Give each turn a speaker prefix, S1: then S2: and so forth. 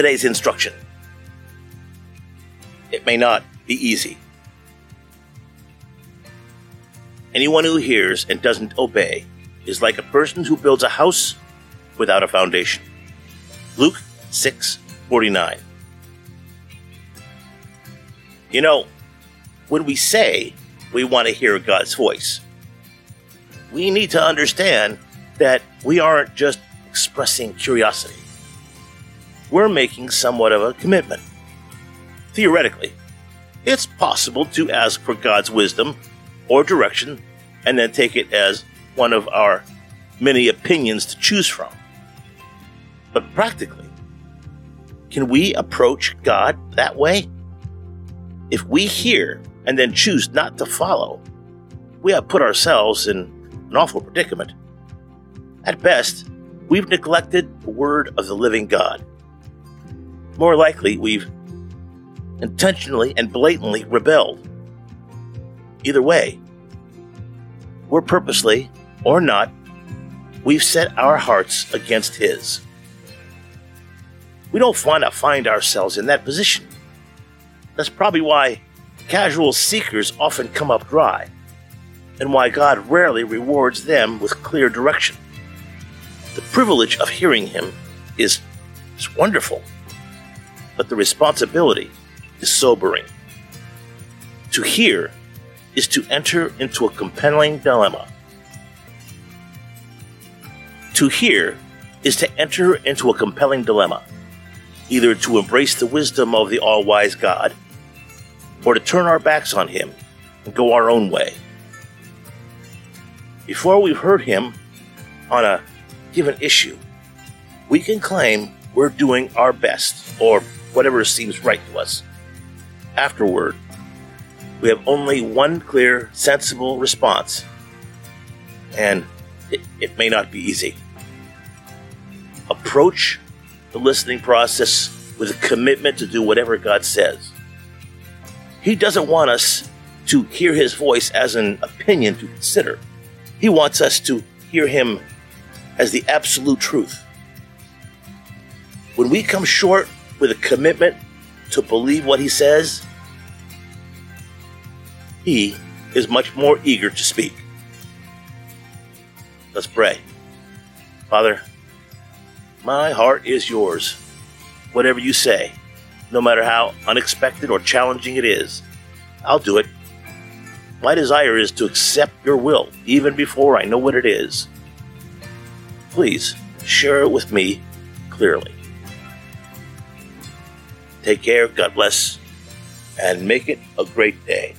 S1: Today's instruction. It may not be easy. Anyone who hears and doesn't obey is like a person who builds a house without a foundation. Luke 6:49. You know, when we say we want to hear God's voice, we need to understand that we aren't just expressing curiosity. We're making somewhat of a commitment. Theoretically, it's possible to ask for God's wisdom or direction and then take it as one of our many opinions to choose from. But practically, can we approach God that way? If we hear and then choose not to follow, we have put ourselves in an awful predicament. At best, we've neglected the word of the living God. More likely, we've intentionally and blatantly rebelled. Either way, we're purposely or not, we've set our hearts against His. We don't want to find ourselves in that position. That's probably why casual seekers often come up dry, and why God rarely rewards them with clear direction. The privilege of hearing Him is, is wonderful, but the responsibility is sobering. To hear is to enter into a compelling dilemma. To hear is to enter into a compelling dilemma, either to embrace the wisdom of the all wise God or to turn our backs on Him and go our own way. Before we've heard Him on a given issue, we can claim we're doing our best or whatever seems right to us. Afterward, we have only one clear, sensible response, and it, it may not be easy. Approach the listening process with a commitment to do whatever God says. He doesn't want us to hear His voice as an opinion to consider, He wants us to hear Him as the absolute truth. When we come short with a commitment to believe what He says, he is much more eager to speak. Let's pray. Father, my heart is yours. Whatever you say, no matter how unexpected or challenging it is, I'll do it. My desire is to accept your will even before I know what it is. Please share it with me clearly. Take care, God bless, and make it a great day.